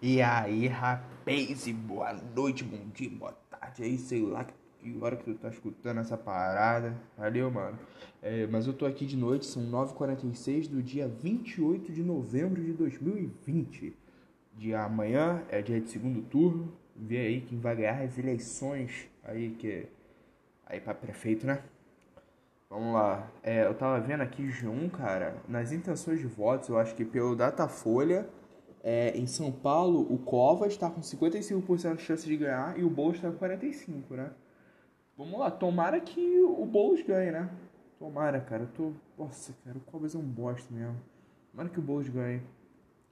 E aí, rapaz, boa noite, bom dia, boa tarde, aí sei lá que hora que tu tá escutando essa parada. Valeu, mano. É, mas eu tô aqui de noite, são 9h46 do dia 28 de novembro de 2020. Dia amanhã é dia de segundo turno. Vê aí quem vai ganhar as eleições aí que aí para prefeito, né? Vamos lá. É, eu tava vendo aqui G1, cara, nas intenções de votos, eu acho que pelo Datafolha é, em São Paulo, o Covas está com 55% de chance de ganhar e o Boulos está com 45%, né? Vamos lá, tomara que o Boulos ganhe, né? Tomara, cara. Eu tô. Nossa, cara, o Covas é um bosta mesmo. Tomara que o Boulos ganhe.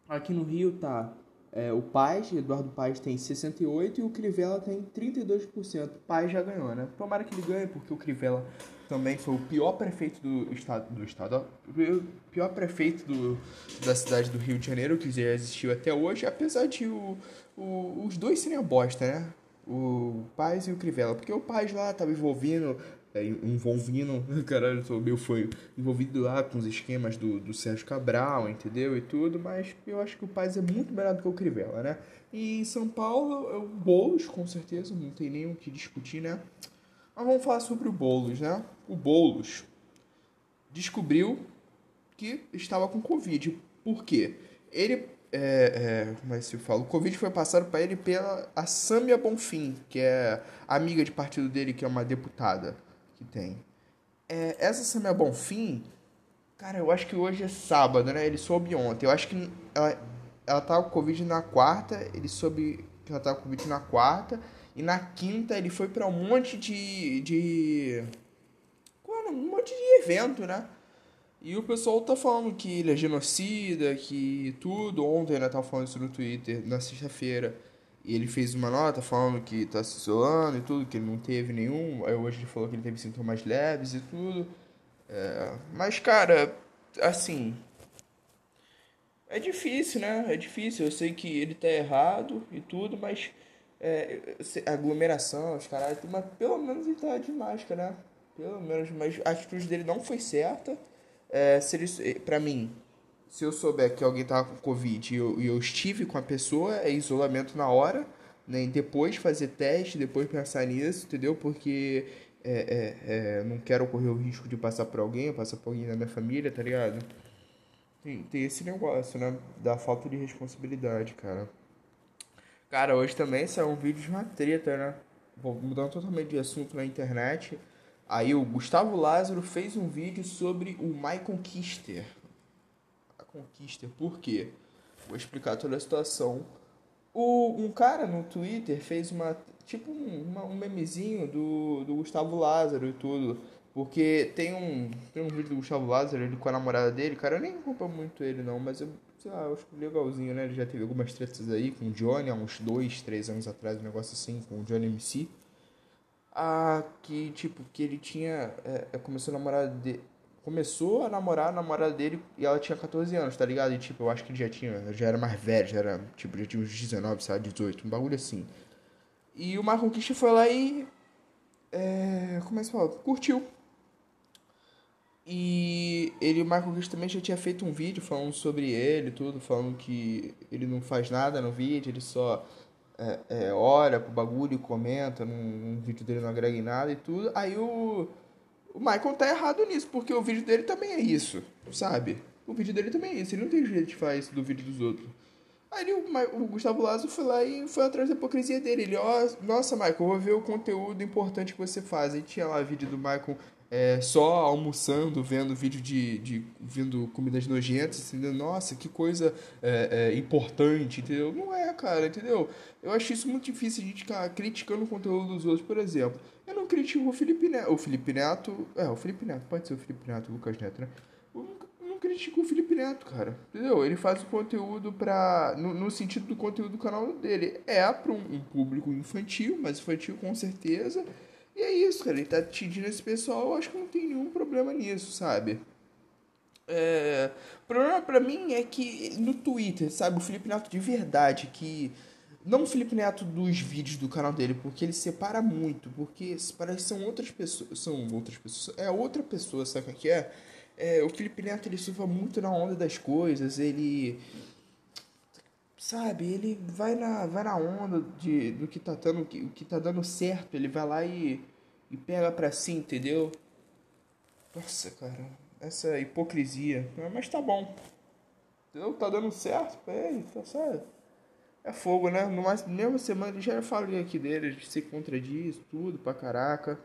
Aqui no Rio tá. É, o Paz, Eduardo Paz tem 68% e o Crivella tem 32%. O Paz já ganhou, né? Tomara que ele ganhe, porque o Crivella também foi o pior prefeito do estado, do estado, o pior prefeito do, da cidade do Rio de Janeiro que já existiu até hoje, apesar de o, o, os dois serem a bosta, né? O Paz e o Crivella, porque o Paz lá tava envolvendo, é, envolvendo, caralho, eu sou meu foi envolvido lá com os esquemas do, do Sérgio Cabral, entendeu? E tudo, mas eu acho que o Paz é muito melhor do que o Crivella, né? E em São Paulo, o Boulos, com certeza, não tem nem o que discutir, né? Mas vamos falar sobre o Boulos, né? O Boulos descobriu que estava com Covid. Por quê? Ele, é, é, como é que se fala? O Covid foi passado para ele pela a Samia Bonfim, que é amiga de partido dele, que é uma deputada que tem. É, essa Samia Bonfim, cara, eu acho que hoje é sábado, né? Ele soube ontem. Eu acho que ela, ela tava com Covid na quarta, ele soube que ela tava com Covid na quarta e na quinta ele foi para um monte de. de. Um monte de evento, né? E o pessoal tá falando que ele é genocida, que tudo. Ontem né, tava falando isso no Twitter, na sexta-feira. E ele fez uma nota falando que tá se isolando e tudo, que ele não teve nenhum. Aí hoje ele falou que ele teve sintomas leves e tudo. É, mas, cara, assim. É difícil, né? É difícil. Eu sei que ele tá errado e tudo, mas é, aglomeração, os caras, mas pelo menos ele tá de máscara, né? Pelo menos, mas a atitude dele não foi certa. É, se ele, pra mim, se eu souber que alguém tava com Covid e eu, e eu estive com a pessoa, é isolamento na hora, nem né? depois fazer teste, depois pensar nisso, entendeu? Porque é, é, é, não quero correr o risco de passar por alguém, passar por alguém da minha família, tá ligado? Tem, tem esse negócio, né? Da falta de responsabilidade, cara. Cara, hoje também saiu um vídeo de uma treta, né? Vou mudando totalmente de assunto na internet. Aí o Gustavo Lázaro fez um vídeo sobre o My Conquister. A Conquister, por quê? Vou explicar toda a situação. O, um cara no Twitter fez uma. Tipo um, uma, um memezinho do, do Gustavo Lázaro e tudo. Porque tem um, tem um vídeo do Gustavo Lázaro, ele com a namorada dele, cara, eu nem culpa muito ele não, mas eu sei lá, eu acho legalzinho, né? Ele já teve algumas tretas aí com o Johnny há uns dois, três anos atrás, um negócio assim, com o Johnny MC. Ah, que tipo, que ele tinha. É, é, começou a namorar de, Começou a namorar a namorada dele e ela tinha 14 anos, tá ligado? E tipo, eu acho que ele já tinha. Já era mais velho, já era. Tipo, já tinha uns 19, sabe, 18, um bagulho assim. E o Marco Kish foi lá e. É, como é que se fala? Curtiu e ele, o Michael Kish também já tinha feito um vídeo falando sobre ele, tudo, falando que ele não faz nada no vídeo, ele só é, é, olha pro bagulho e comenta, num, vídeo dele não agrega em nada e tudo. Aí o, o Michael tá errado nisso, porque o vídeo dele também é isso, sabe? O vídeo dele também é isso, ele não tem jeito de fazer isso do vídeo dos outros. Aí o, o Gustavo Lazo foi lá e foi atrás da hipocrisia dele. Ele, ó, oh, nossa, Michael, vou ver o conteúdo importante que você faz. Aí tinha lá vídeo do Michael é, só almoçando, vendo vídeo de, de vendo comidas nojentas, entendeu? Nossa, que coisa é, é, importante, entendeu? Não é, cara, entendeu? Eu acho isso muito difícil a gente ficar criticando o conteúdo dos outros, por exemplo. Eu não critico o Felipe Neto, o Felipe Neto, é, o Felipe Neto, pode ser o Felipe Neto, o Lucas Neto, né? Eu não critico o Felipe Neto, cara, entendeu? Ele faz o conteúdo pra, no, no sentido do conteúdo do canal dele. É para um, um público infantil, mas infantil com certeza, e é isso, cara. Ele tá atingindo esse pessoal, eu acho que não tem nenhum problema nisso, sabe? É, o problema pra mim é que no Twitter, sabe, o Felipe Neto de verdade, que. Não o Felipe Neto dos vídeos do canal dele, porque ele separa muito, porque parece que são outras pessoas. São outras pessoas. É outra pessoa, sabe o que é? é? O Felipe Neto ele surfa muito na onda das coisas, ele sabe, ele vai na, vai na onda de, do que tá dando, o que tá dando certo, ele vai lá e, e pega pra si, entendeu? Nossa, cara, essa hipocrisia. Mas tá bom. Entendeu? Tá dando certo ele, tá certo. É fogo, né? No mais, mesma semana já falei aqui dele, de ser contradiz, tudo pra caraca.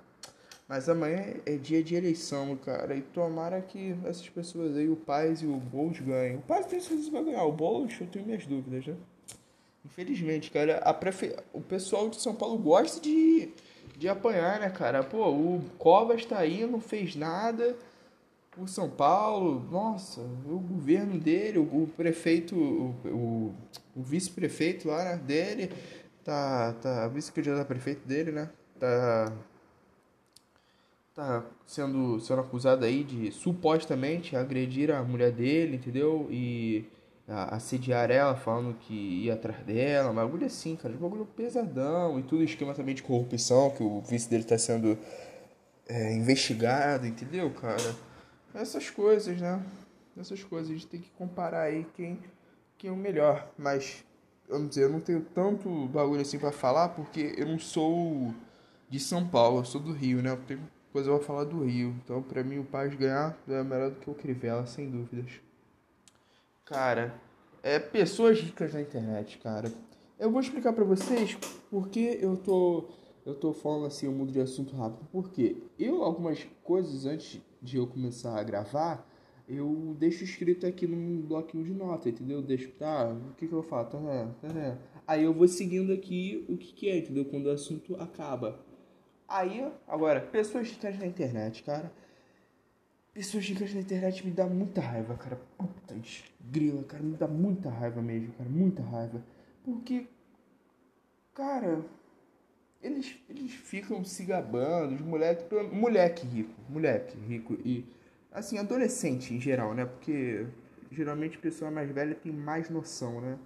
Mas amanhã é dia de eleição, cara. E tomara que essas pessoas aí, o Paz e o Boulos ganhem. O Paz tem certeza que vai ganhar. O Boulos, eu tenho minhas dúvidas, né? Infelizmente, cara, a prefe... o pessoal de São Paulo gosta de, de apanhar, né, cara? Pô, o Covas tá aí, não fez nada por São Paulo. Nossa, o governo dele, o, prefeito, o, o, o vice-prefeito lá né, dele, tá, tá a prefeito dele, né? Tá tá sendo, sendo acusado aí de supostamente agredir a mulher dele, entendeu? E assediar ela, falando que ia atrás dela, um bagulho assim, cara, um bagulho pesadão e tudo esquema também de corrupção, que o vice dele tá sendo é, investigado, entendeu, cara? Essas coisas, né? Essas coisas, a gente tem que comparar aí quem, quem é o melhor, mas, vamos dizer, eu não tenho tanto bagulho assim para falar, porque eu não sou de São Paulo, eu sou do Rio, né? Eu tenho eu vou falar do Rio. Então, pra mim, o Paz ganhar é melhor do que o Crivella, sem dúvidas. Cara, é pessoas ricas na internet, cara. Eu vou explicar para vocês porque eu tô eu tô falando assim, eu mudo de assunto rápido. Porque eu algumas coisas antes de eu começar a gravar, eu deixo escrito aqui num bloquinho de nota, entendeu? Eu deixo, tá, o que que eu falo? Tá, tá, Aí eu vou seguindo aqui o que que é, entendeu? Quando o assunto acaba. Aí, agora, pessoas ricas na internet, cara. Pessoas ricas na internet me dá muita raiva, cara. Putas, grila, cara, me dá muita raiva mesmo, cara, muita raiva. Porque, cara, eles, eles ficam se gabando, os moleque, moleque rico, moleque rico e, assim, adolescente em geral, né? Porque geralmente pessoa mais velha tem mais noção, né?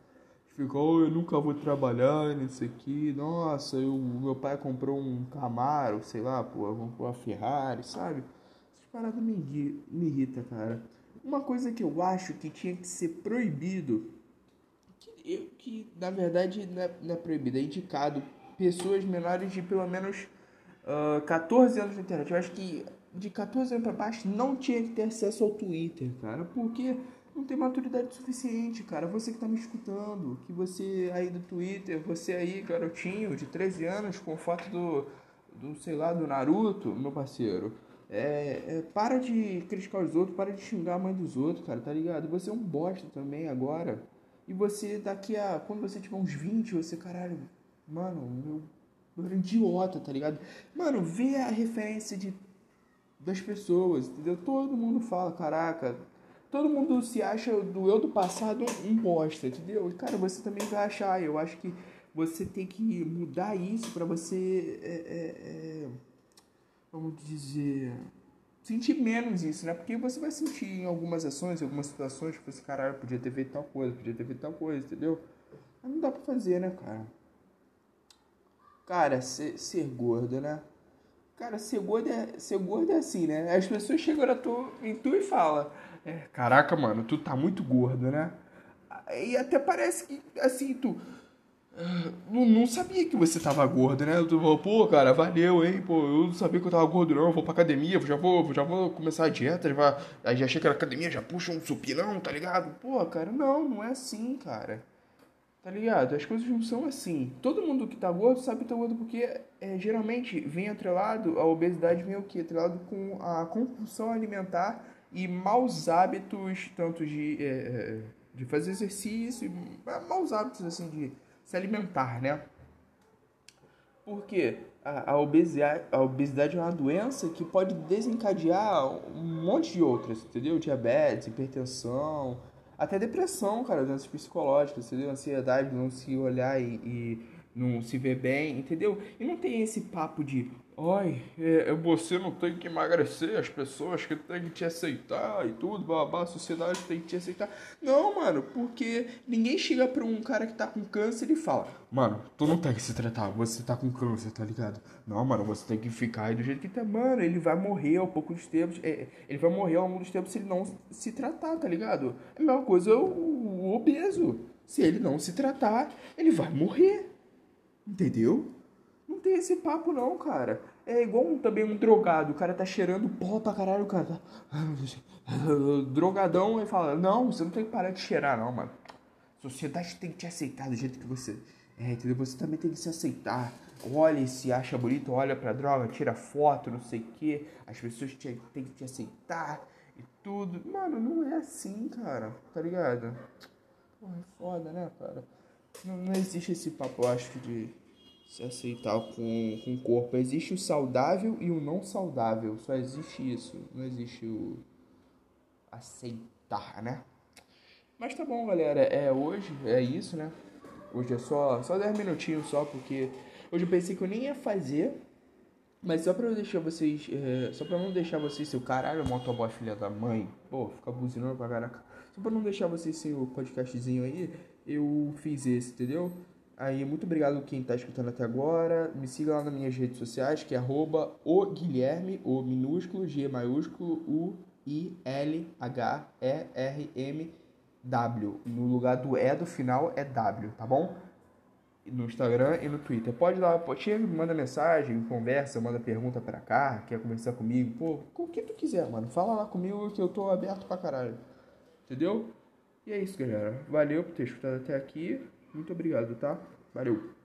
Fica, oh, eu nunca vou trabalhar nisso aqui. Nossa, eu, meu pai comprou um Camaro, sei lá, pô, comprou uma Ferrari, sabe? Essas paradas me, me irrita, cara. Uma coisa que eu acho que tinha que ser proibido, que, que na verdade não é, não é proibido, é indicado. Pessoas menores de pelo menos uh, ah, 14 anos na internet. Eu acho que de 14 anos pra baixo não tinha que ter acesso ao Twitter, cara. Porque não tem maturidade suficiente, cara. Você que tá me escutando, que você aí do Twitter, você aí, garotinho de 13 anos, com foto do, do sei lá, do Naruto, meu parceiro. É, é, para de criticar os outros, para de xingar a mãe dos outros, cara, tá ligado? Você é um bosta também agora. E você daqui a. Quando você tiver uns 20, você, caralho, mano. Eu era idiota, tá ligado? Mano, vê a referência de das pessoas, entendeu? Todo mundo fala, caraca, todo mundo se acha do eu do passado um bosta, entendeu? Cara, você também vai achar. Eu acho que você tem que mudar isso para você, é, é, é, vamos dizer, sentir menos isso, né? Porque você vai sentir em algumas ações, em algumas situações, que você, caralho, podia ter feito tal coisa, podia ter feito tal coisa, entendeu? Mas não dá pra fazer, né, cara? Cara, ser, ser gordo, né? Cara, ser gordo, é, ser gordo é assim, né? As pessoas chegam a tu, em tu e falam é, caraca, mano, tu tá muito gordo, né? E até parece que, assim, tu. Ah, não, não sabia que você tava gordo, né? Tu falou, pô, cara, valeu, hein? Pô, eu não sabia que eu tava gordo, não. Eu vou pra academia, já vou, já vou começar a dieta. Já aí já chega na academia, já puxa um supinão, tá ligado? Pô, cara, não, não é assim, cara. Tá ligado? As coisas não são assim. Todo mundo que tá gordo sabe que tá gordo porque é, geralmente vem atrelado, a obesidade vem o quê? Atrelado com a compulsão alimentar e maus hábitos, tanto de, é, é de fazer exercício, maus hábitos assim de se alimentar, né? Porque a, a, obesidade, a obesidade é uma doença que pode desencadear um monte de outras, entendeu? Diabetes, hipertensão, até depressão, cara, doenças psicológicas, entendeu? Ansiedade, não se olhar e, e não se ver bem, entendeu? E não tem esse papo de, oi, é, você não tem que emagrecer, as pessoas que têm que te aceitar e tudo, babá, a sociedade tem que te aceitar. Não, mano, porque ninguém chega pra um cara que tá com câncer e fala, mano, tu não tem que se tratar, você tá com câncer, tá ligado? Não, mano, você tem que ficar aí do jeito que tá, mano, ele vai morrer ao pouco de tempos, é, ele vai morrer ao longo dos tempos se ele não se tratar, tá ligado? É a mesma coisa o, o obeso. Se ele não se tratar, ele vai morrer. Entendeu? Tem esse papo não, cara. É igual um, também um drogado. O cara tá cheirando pó pra caralho, o cara tá... Drogadão e fala, não, você não tem que parar de cheirar não, mano. A sociedade tem que te aceitar do jeito que você é, entendeu? Você também tem que se aceitar. Olha se acha bonito, olha pra droga, tira foto, não sei o que. As pessoas te, têm que te aceitar e tudo. Mano, não é assim, cara. Tá ligado? Porra, é foda, né, cara? Não, não existe esse papo, eu acho, de se aceitar com, com o corpo. Existe o saudável e o não saudável. Só existe isso. Não existe o aceitar, né? Mas tá bom, galera. É hoje, é isso, né? Hoje é só, só 10 minutinhos só, porque hoje eu pensei que eu nem ia fazer. Mas só pra eu deixar vocês. É, só pra não deixar vocês seu caralho, motoboy filha da mãe. Pô, fica buzinando pra caraca. Só pra não deixar vocês sem o podcastzinho aí, eu fiz esse, entendeu? Aí, muito obrigado quem tá escutando até agora. Me siga lá nas minhas redes sociais, que é arroba o Guilherme, o minúsculo, G maiúsculo, U, I, L, H, E, R, M, W. No lugar do E do final é W, tá bom? No Instagram e no Twitter. Pode lá, pode, chega, manda mensagem, conversa, manda pergunta pra cá, quer conversar comigo. Pô, com o que tu quiser, mano. Fala lá comigo que eu tô aberto pra caralho. Entendeu? E é isso, galera. Valeu por ter escutado até aqui. Muito obrigado, tá? Valeu!